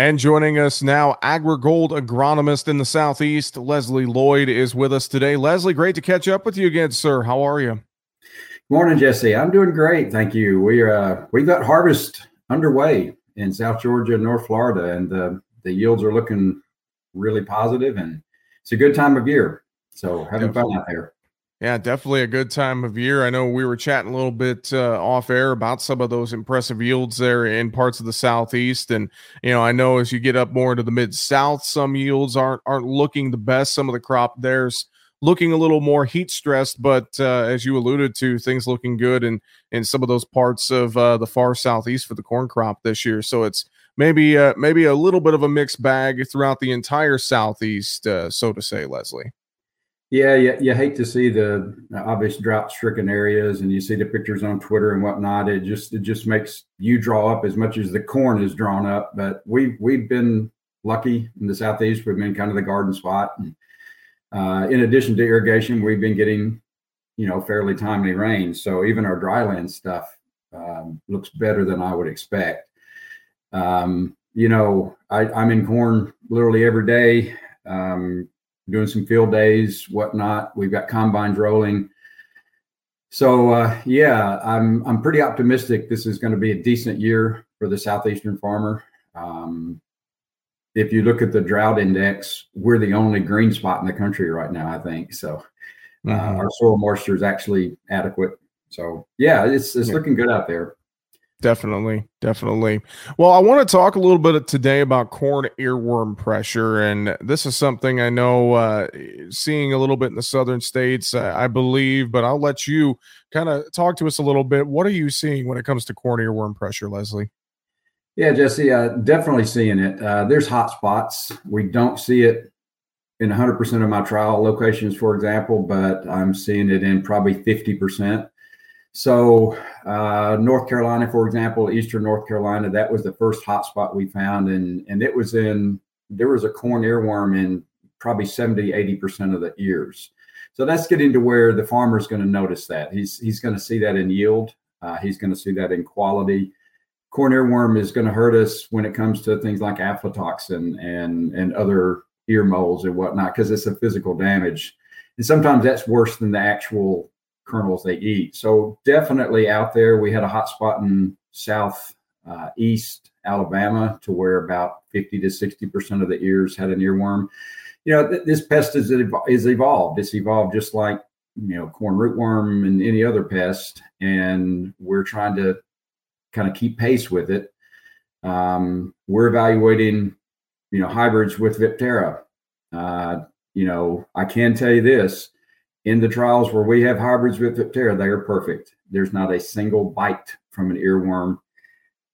And joining us now, AgriGold agronomist in the Southeast, Leslie Lloyd, is with us today. Leslie, great to catch up with you again, sir. How are you? Good Morning, Jesse. I'm doing great, thank you. We uh we've got harvest underway in South Georgia and North Florida, and the the yields are looking really positive, and it's a good time of year. So having Definitely. fun out there. Yeah, definitely a good time of year. I know we were chatting a little bit uh, off air about some of those impressive yields there in parts of the southeast, and you know, I know as you get up more into the mid south, some yields aren't aren't looking the best. Some of the crop there's looking a little more heat stressed, but uh, as you alluded to, things looking good in in some of those parts of uh, the far southeast for the corn crop this year. So it's maybe uh, maybe a little bit of a mixed bag throughout the entire southeast, uh, so to say, Leslie. Yeah, you, you hate to see the obvious drought-stricken areas, and you see the pictures on Twitter and whatnot. It just it just makes you draw up as much as the corn is drawn up. But we we've been lucky in the southeast. We've been kind of the garden spot. And, uh, in addition to irrigation, we've been getting you know fairly timely rain. So even our dryland stuff um, looks better than I would expect. Um, you know, I, I'm in corn literally every day. Um, doing some field days, whatnot. We've got combines rolling. So uh, yeah, I'm I'm pretty optimistic. This is going to be a decent year for the southeastern farmer. Um, if you look at the drought index, we're the only green spot in the country right now. I think so. Uh, mm-hmm. Our soil moisture is actually adequate. So yeah, it's it's yeah. looking good out there. Definitely, definitely. Well, I want to talk a little bit today about corn earworm pressure, and this is something I know uh, seeing a little bit in the southern states, uh, I believe. But I'll let you kind of talk to us a little bit. What are you seeing when it comes to corn earworm pressure, Leslie? Yeah, Jesse, uh, definitely seeing it. Uh, there's hot spots. We don't see it in 100% of my trial locations, for example, but I'm seeing it in probably 50%. So, uh, North Carolina, for example, Eastern North Carolina, that was the first hotspot we found, and and it was in there was a corn earworm in probably 70, 80 percent of the ears. So that's getting to where the farmer is going to notice that he's he's going to see that in yield, uh, he's going to see that in quality. Corn earworm is going to hurt us when it comes to things like aflatoxin and and other ear moles and whatnot because it's a physical damage, and sometimes that's worse than the actual kernels they eat. So definitely out there, we had a hot spot in south uh, Alabama to where about 50 to 60 percent of the ears had an earworm. You know, th- this pest is, is evolved. It's evolved just like you know corn rootworm and any other pest, and we're trying to kind of keep pace with it. Um, we're evaluating, you know, hybrids with Viptera. Uh, you know, I can tell you this: in the trials where we have hybrids with Viptera, they are perfect. There's not a single bite from an earworm.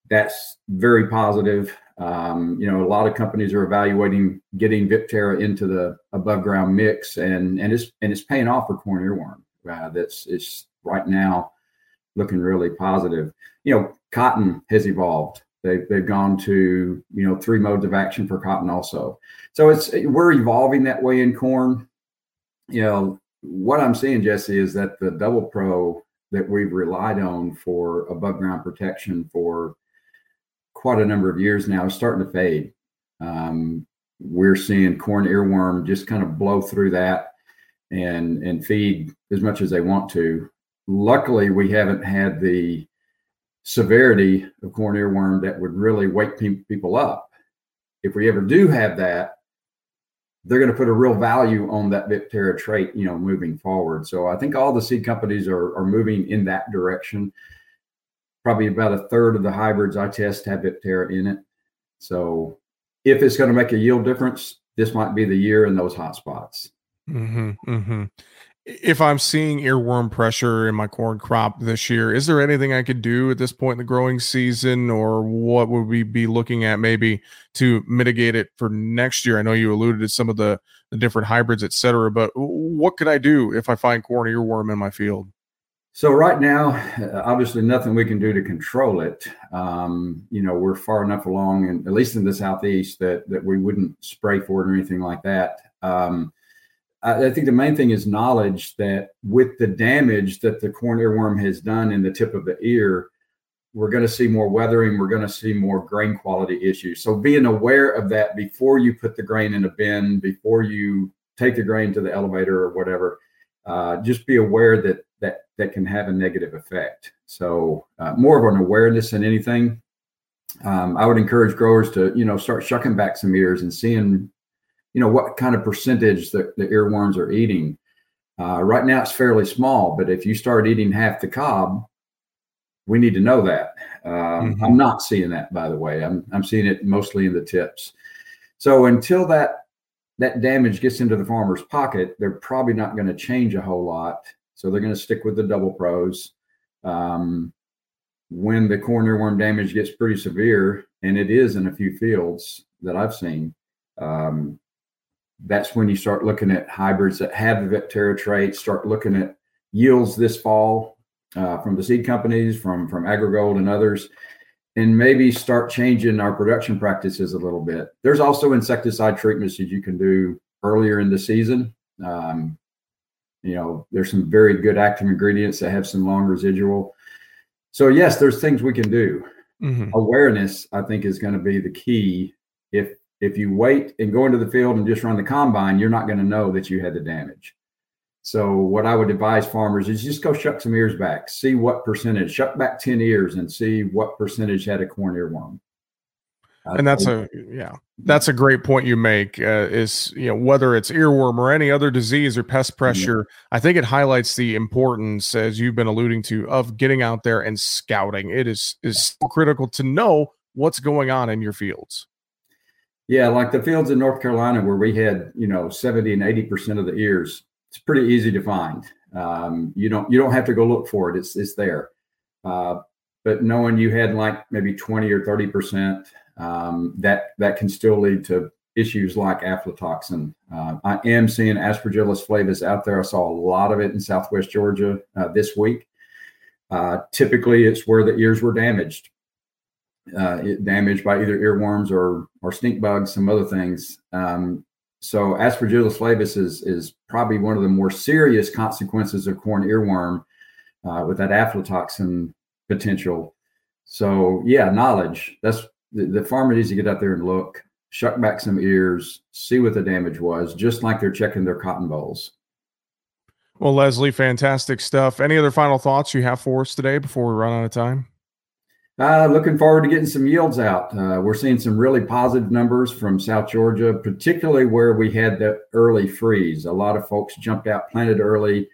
That's very positive. Um, you know, a lot of companies are evaluating getting Viptera into the above ground mix, and and it's and it's paying off for corn earworm. Uh, that's it's right now looking really positive. You know, cotton has evolved. They've, they've gone to you know three modes of action for cotton also. So it's we're evolving that way in corn. You know, what I'm seeing, Jesse, is that the double pro that we've relied on for above ground protection for quite a number of years now is starting to fade. Um, we're seeing corn earworm just kind of blow through that and and feed as much as they want to. Luckily, we haven't had the severity of corn earworm that would really wake pe- people up. If we ever do have that, they're going to put a real value on that Viptera trait, you know, moving forward. So I think all the seed companies are, are moving in that direction. Probably about a third of the hybrids I test have Viptera in it. So if it's going to make a yield difference, this might be the year in those hot spots. Mm-hmm, mm-hmm if I'm seeing earworm pressure in my corn crop this year, is there anything I could do at this point in the growing season, or what would we be looking at maybe to mitigate it for next year? I know you alluded to some of the, the different hybrids, et cetera, but what could I do if I find corn earworm in my field? So right now, obviously, nothing we can do to control it. Um, you know, we're far enough along, and at least in the southeast, that that we wouldn't spray for it or anything like that. Um, I, think the main thing is knowledge that with the damage that the corn earworm has done in the tip of the ear, we're going to see more weathering. We're going to see more grain quality issues. So being aware of that before you put the grain in a bin, before you take the grain to the elevator or whatever, uh, just be aware that that that can have a negative effect. So uh, more of an awareness than anything. Um, I would encourage growers to you know start shucking back some ears and seeing you know what kind of percentage the, the earworms are eating. Uh, right now it's fairly small, but if you start eating half the cob, we need to know that. Um, mm-hmm. I'm not seeing that, by the way. I'm I'm seeing it mostly in the tips. So until that that damage gets into the farmer's pocket, they're probably not going to change a whole lot. So they're going to stick with the double pros. Um, when the corn earworm damage gets pretty severe, and it is in a few fields that I've seen, um, that's when you start looking at hybrids that have the Viptera trait. Start looking at yields this fall uh, from the seed companies, from from AgriGold and others, and maybe start changing our production practices a little bit. There's also insecticide treatments that you can do earlier in the season. Um, you know, there's some very good active ingredients that have some long residual. So yes, there's things we can do. Mm-hmm. Awareness, I think, is going to be the key. If if you wait and go into the field and just run the combine, you're not going to know that you had the damage. So what I would advise farmers is just go shuck some ears back, see what percentage, shuck back 10 ears and see what percentage had a corn earworm. and that's a yeah that's a great point you make uh, is you know whether it's earworm or any other disease or pest pressure i think it highlights the importance as you've been alluding to of getting out there and scouting it is is critical to know what's going on in your fields yeah like the fields in north carolina where we had you know 70 and 80 percent of the ears it's pretty easy to find. Um, you don't you don't have to go look for it. It's it's there. Uh, but knowing you had like maybe 20 or 30 percent, um, that that can still lead to issues like aflatoxin. Uh, I am seeing Aspergillus flavus out there. I saw a lot of it in Southwest Georgia uh, this week. Uh, typically, it's where the ears were damaged, uh, damaged by either earworms or or stink bugs, some other things. Um, so Aspergillus flavus is is probably one of the more serious consequences of corn earworm uh, with that aflatoxin potential. So yeah, knowledge. That's the, the farmer needs to get out there and look, shuck back some ears, see what the damage was, just like they're checking their cotton bolls. Well, Leslie, fantastic stuff. Any other final thoughts you have for us today before we run out of time? Uh, looking forward to getting some yields out. Uh, we're seeing some really positive numbers from South Georgia, particularly where we had the early freeze. A lot of folks jumped out, planted early,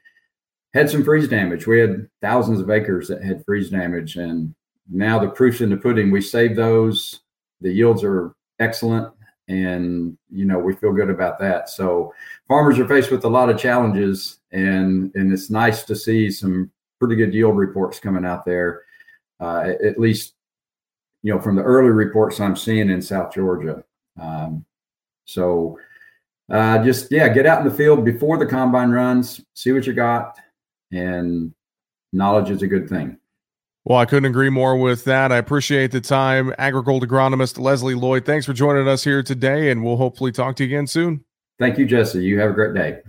had some freeze damage. We had thousands of acres that had freeze damage, and now the proof's in the pudding. We saved those. The yields are excellent, and you know we feel good about that. So farmers are faced with a lot of challenges, and and it's nice to see some pretty good yield reports coming out there uh, at least you know from the early reports I'm seeing in South Georgia. Um, so uh, just yeah, get out in the field before the combine runs, see what you got, and knowledge is a good thing. Well, I couldn't agree more with that. I appreciate the time. AgriGold agronomist Leslie Lloyd, thanks for joining us here today, and we'll hopefully talk to you again soon. Thank you, Jesse. You have a great day.